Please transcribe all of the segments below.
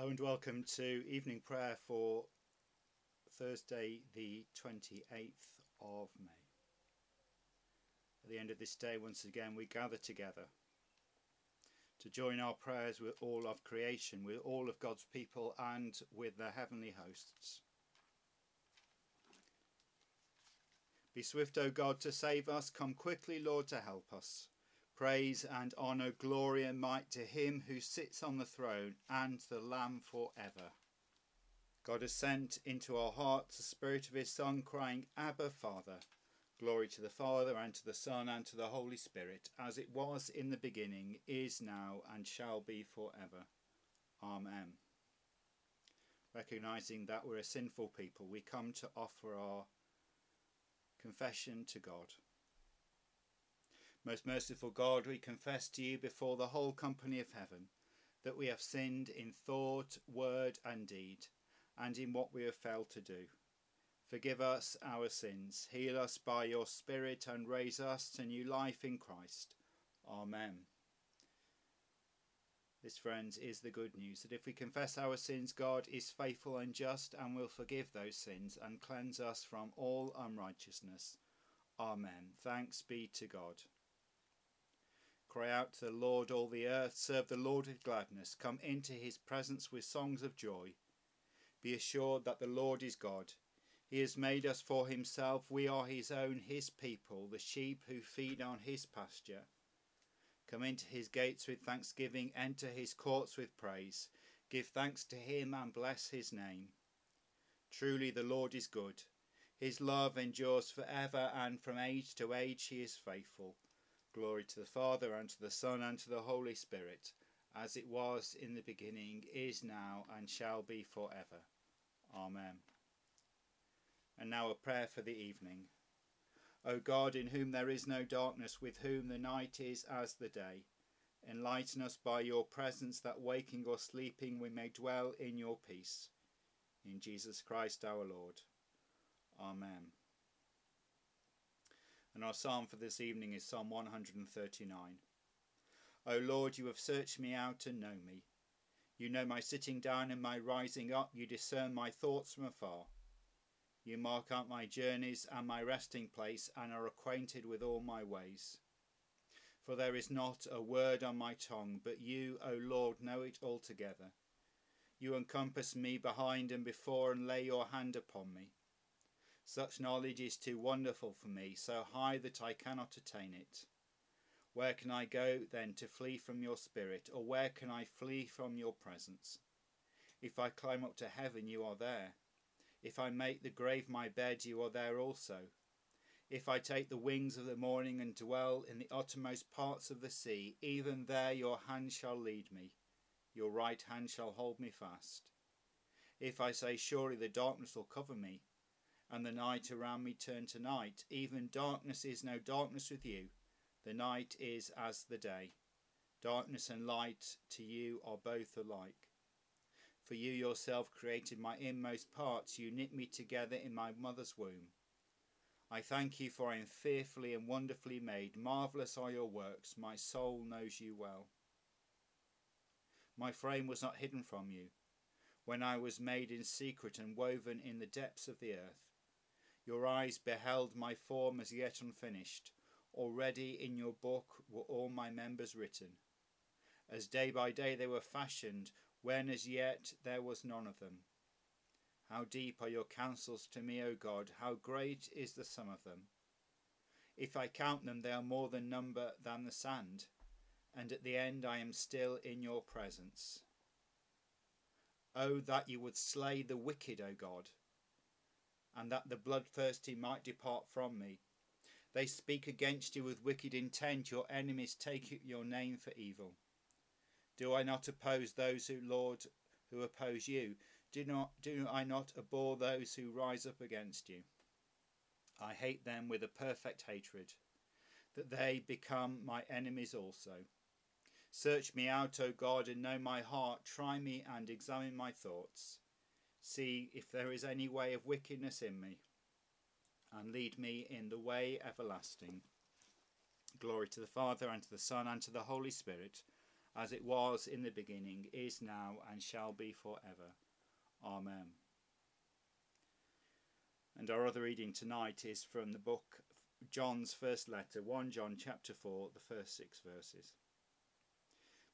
Hello and welcome to evening prayer for Thursday, the 28th of May. At the end of this day, once again, we gather together to join our prayers with all of creation, with all of God's people, and with the heavenly hosts. Be swift, O God, to save us. Come quickly, Lord, to help us. Praise and honour, glory and might to him who sits on the throne and the Lamb for ever. God has sent into our hearts the Spirit of his Son, crying, Abba, Father. Glory to the Father, and to the Son, and to the Holy Spirit, as it was in the beginning, is now, and shall be for ever. Amen. Recognising that we're a sinful people, we come to offer our confession to God. Most merciful God, we confess to you before the whole company of heaven that we have sinned in thought, word, and deed, and in what we have failed to do. Forgive us our sins, heal us by your Spirit, and raise us to new life in Christ. Amen. This, friends, is the good news that if we confess our sins, God is faithful and just and will forgive those sins and cleanse us from all unrighteousness. Amen. Thanks be to God. Cry out to the Lord, all the earth. Serve the Lord with gladness. Come into his presence with songs of joy. Be assured that the Lord is God. He has made us for himself. We are his own, his people, the sheep who feed on his pasture. Come into his gates with thanksgiving, enter his courts with praise. Give thanks to him and bless his name. Truly the Lord is good. His love endures for ever, and from age to age he is faithful. Glory to the Father, and to the Son, and to the Holy Spirit, as it was in the beginning, is now, and shall be for ever. Amen. And now a prayer for the evening. O God, in whom there is no darkness, with whom the night is as the day, enlighten us by your presence, that waking or sleeping we may dwell in your peace. In Jesus Christ our Lord. Amen. And our psalm for this evening is Psalm 139. O Lord, you have searched me out and know me. You know my sitting down and my rising up. You discern my thoughts from afar. You mark out my journeys and my resting place, and are acquainted with all my ways. For there is not a word on my tongue, but you, O Lord, know it altogether. You encompass me behind and before, and lay your hand upon me. Such knowledge is too wonderful for me, so high that I cannot attain it. Where can I go then to flee from your spirit, or where can I flee from your presence? If I climb up to heaven, you are there. If I make the grave my bed, you are there also. If I take the wings of the morning and dwell in the uttermost parts of the sea, even there your hand shall lead me, your right hand shall hold me fast. If I say, Surely the darkness will cover me, and the night around me turn to night. Even darkness is no darkness with you. The night is as the day. Darkness and light to you are both alike. For you yourself created my inmost parts, you knit me together in my mother's womb. I thank you, for I am fearfully and wonderfully made. Marvellous are your works, my soul knows you well. My frame was not hidden from you, when I was made in secret and woven in the depths of the earth. Your eyes beheld my form as yet unfinished. Already in your book were all my members written. As day by day they were fashioned, when as yet there was none of them. How deep are your counsels to me, O God! How great is the sum of them! If I count them, they are more than number than the sand, and at the end I am still in your presence. O that you would slay the wicked, O God! And that the bloodthirsty might depart from me. They speak against you with wicked intent, your enemies take your name for evil. Do I not oppose those who, Lord, who oppose you? Do not do I not abhor those who rise up against you? I hate them with a perfect hatred, that they become my enemies also. Search me out, O God, and know my heart. Try me and examine my thoughts See if there is any way of wickedness in me, and lead me in the way everlasting. Glory to the Father, and to the Son, and to the Holy Spirit, as it was in the beginning, is now, and shall be for ever. Amen. And our other reading tonight is from the book John's first letter, 1 John chapter 4, the first six verses.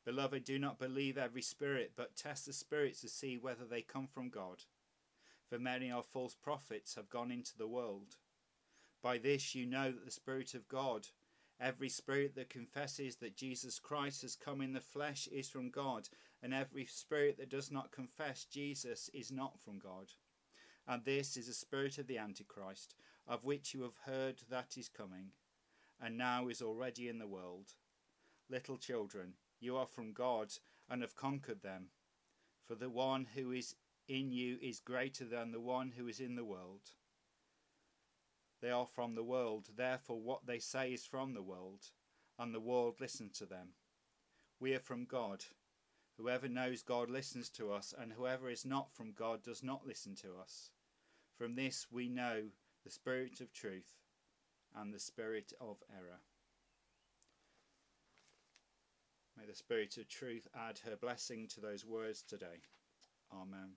Beloved, do not believe every spirit, but test the spirits to see whether they come from God. For many are false prophets have gone into the world. By this you know that the Spirit of God, every spirit that confesses that Jesus Christ has come in the flesh, is from God, and every spirit that does not confess Jesus is not from God. And this is the spirit of the Antichrist, of which you have heard that is coming, and now is already in the world. Little children, you are from God and have conquered them. For the one who is in you is greater than the one who is in the world. They are from the world, therefore what they say is from the world, and the world listens to them. We are from God. Whoever knows God listens to us, and whoever is not from God does not listen to us. From this we know the spirit of truth and the spirit of error. May the Spirit of truth add her blessing to those words today. Amen.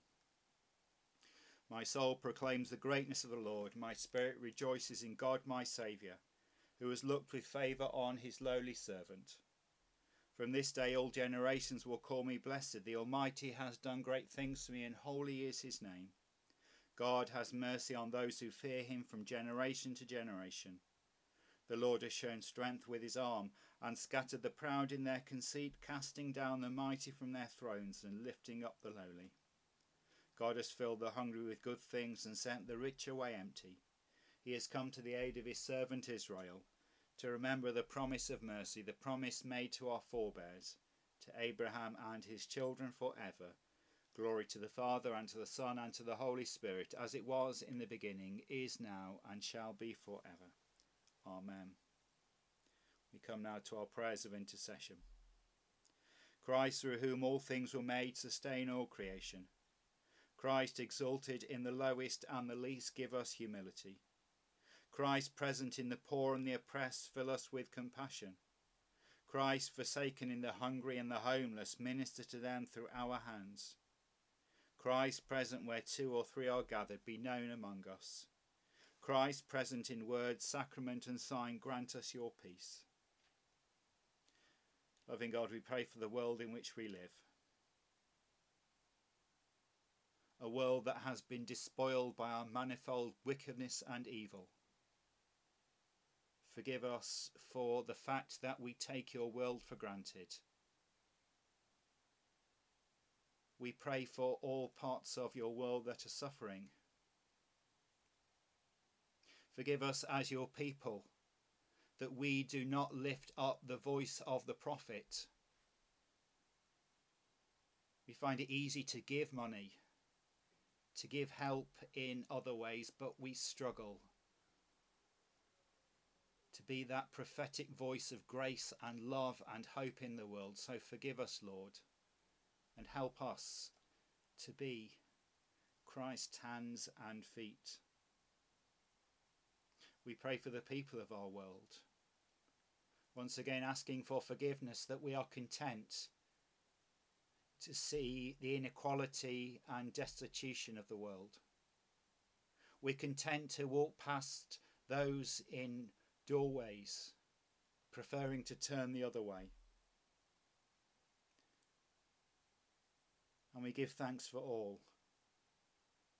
My soul proclaims the greatness of the Lord. My spirit rejoices in God my Saviour, who has looked with favour on his lowly servant. From this day all generations will call me blessed. The Almighty has done great things for me, and holy is his name. God has mercy on those who fear him from generation to generation. The Lord has shown strength with his arm, and scattered the proud in their conceit, casting down the mighty from their thrones, and lifting up the lowly. God has filled the hungry with good things, and sent the rich away empty. He has come to the aid of his servant Israel, to remember the promise of mercy, the promise made to our forebears, to Abraham and his children for ever. Glory to the Father, and to the Son, and to the Holy Spirit, as it was in the beginning, is now, and shall be for ever. Amen. Come now to our prayers of intercession. Christ, through whom all things were made, sustain all creation. Christ, exalted in the lowest and the least, give us humility. Christ, present in the poor and the oppressed, fill us with compassion. Christ, forsaken in the hungry and the homeless, minister to them through our hands. Christ, present where two or three are gathered, be known among us. Christ, present in word, sacrament, and sign, grant us your peace. Loving God, we pray for the world in which we live. A world that has been despoiled by our manifold wickedness and evil. Forgive us for the fact that we take your world for granted. We pray for all parts of your world that are suffering Forgive us as your people that we do not lift up the voice of the prophet. We find it easy to give money, to give help in other ways, but we struggle to be that prophetic voice of grace and love and hope in the world. So forgive us, Lord, and help us to be Christ's hands and feet. We pray for the people of our world. Once again, asking for forgiveness that we are content to see the inequality and destitution of the world. We're content to walk past those in doorways, preferring to turn the other way. And we give thanks for all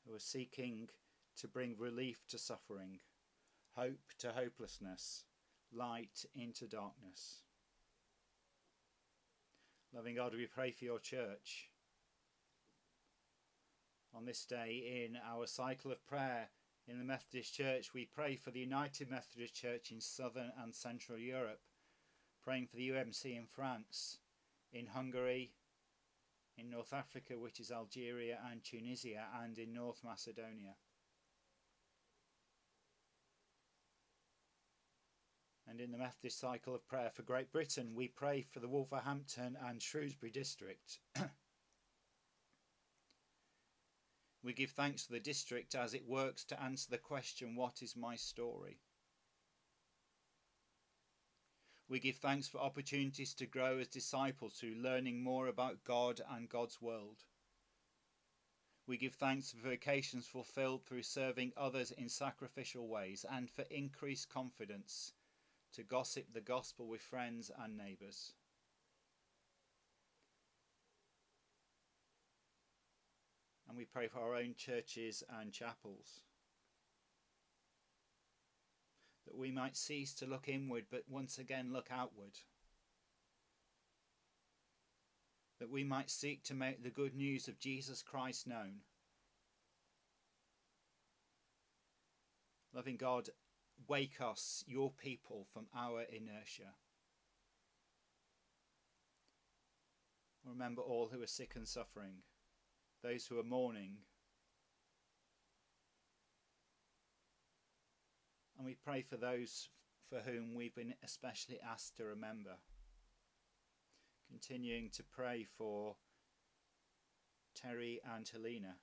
who are seeking to bring relief to suffering hope to hopelessness, light into darkness. Loving God, we pray for your church. On this day, in our cycle of prayer in the Methodist Church, we pray for the United Methodist Church in southern and central Europe, praying for the UMC in France, in Hungary, in North Africa, which is Algeria and Tunisia, and in North Macedonia. And in the Methodist cycle of prayer for Great Britain, we pray for the Wolverhampton and Shrewsbury district. we give thanks for the district as it works to answer the question, What is my story? We give thanks for opportunities to grow as disciples through learning more about God and God's world. We give thanks for vocations fulfilled through serving others in sacrificial ways and for increased confidence to gossip the gospel with friends and neighbours. And we pray for our own churches and chapels. That we might cease to look inward but once again look outward. That we might seek to make the good news of Jesus Christ known. Loving God, wake us, your people, from our inertia. Remember all who are sick and suffering those who are mourning. And we pray for those for whom we've been especially asked to remember. Continuing to pray for Terry and Helena,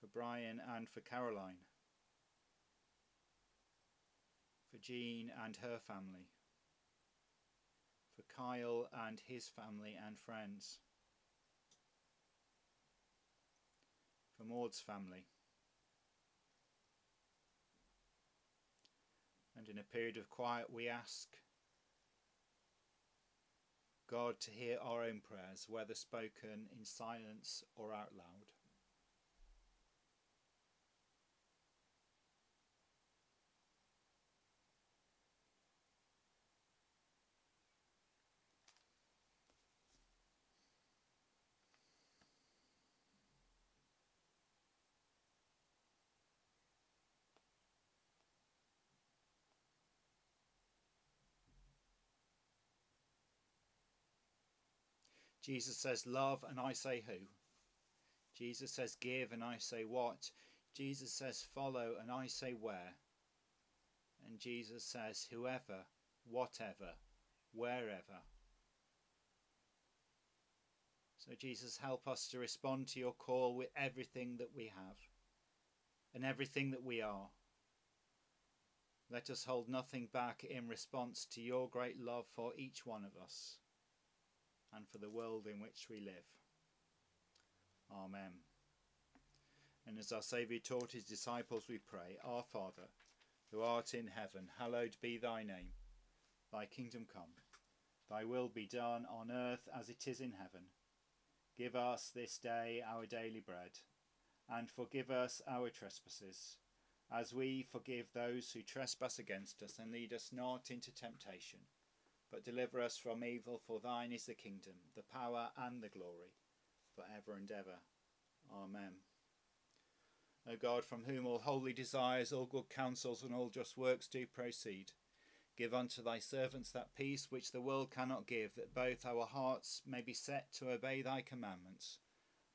for Brian and for Caroline, for Jean and her family, for Kyle and his family and friends. for Maud's family. And in a period of quiet, we ask God to hear our own prayers, whether spoken in silence or out loud. Jesus says love, and I say who. Jesus says give, and I say what. Jesus says follow, and I say where. And Jesus says whoever, whatever, wherever. So, Jesus, help us to respond to your call with everything that we have and everything that we are. Let us hold nothing back in response to your great love for each one of us and for the world in which we live. Amen. And as our Saviour taught his disciples, we pray, Our Father, who art in heaven, hallowed be thy name. Thy kingdom come, thy will be done on earth as it is in heaven. Give us this day our daily bread, and forgive us our trespasses, as we forgive those who trespass against us, and lead us not into temptation but deliver us from evil, for thine is the kingdom, the power, and the glory, for ever and ever. Amen. O God, from whom all holy desires, all good counsels, and all just works do proceed, give unto thy servants that peace which the world cannot give, that both our hearts may be set to obey thy commandments,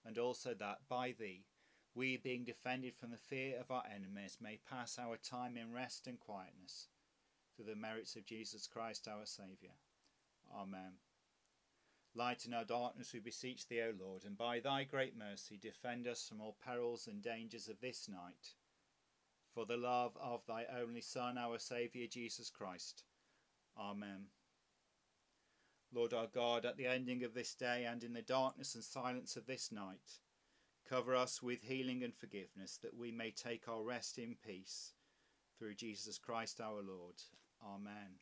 and also that by thee, we, being defended from the fear of our enemies, may pass our time in rest and quietness through the merits of Jesus Christ our Saviour. Amen. Lighten our darkness, we beseech thee, O Lord, and by thy great mercy defend us from all perils and dangers of this night. For the love of thy only Son, our Saviour Jesus Christ. Amen. Lord our God, at the ending of this day and in the darkness and silence of this night, cover us with healing and forgiveness, that we may take our rest in peace. Through Jesus Christ our Lord. Amen.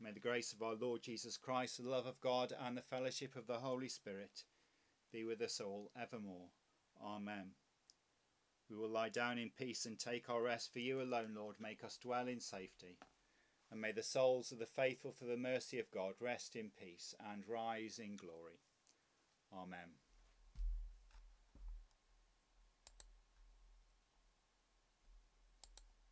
May the grace of our Lord Jesus Christ, the love of God, and the fellowship of the Holy Spirit be with us all evermore. Amen. We will lie down in peace and take our rest, for you alone, Lord, make us dwell in safety. And may the souls of the faithful, for the mercy of God, rest in peace and rise in glory. Amen.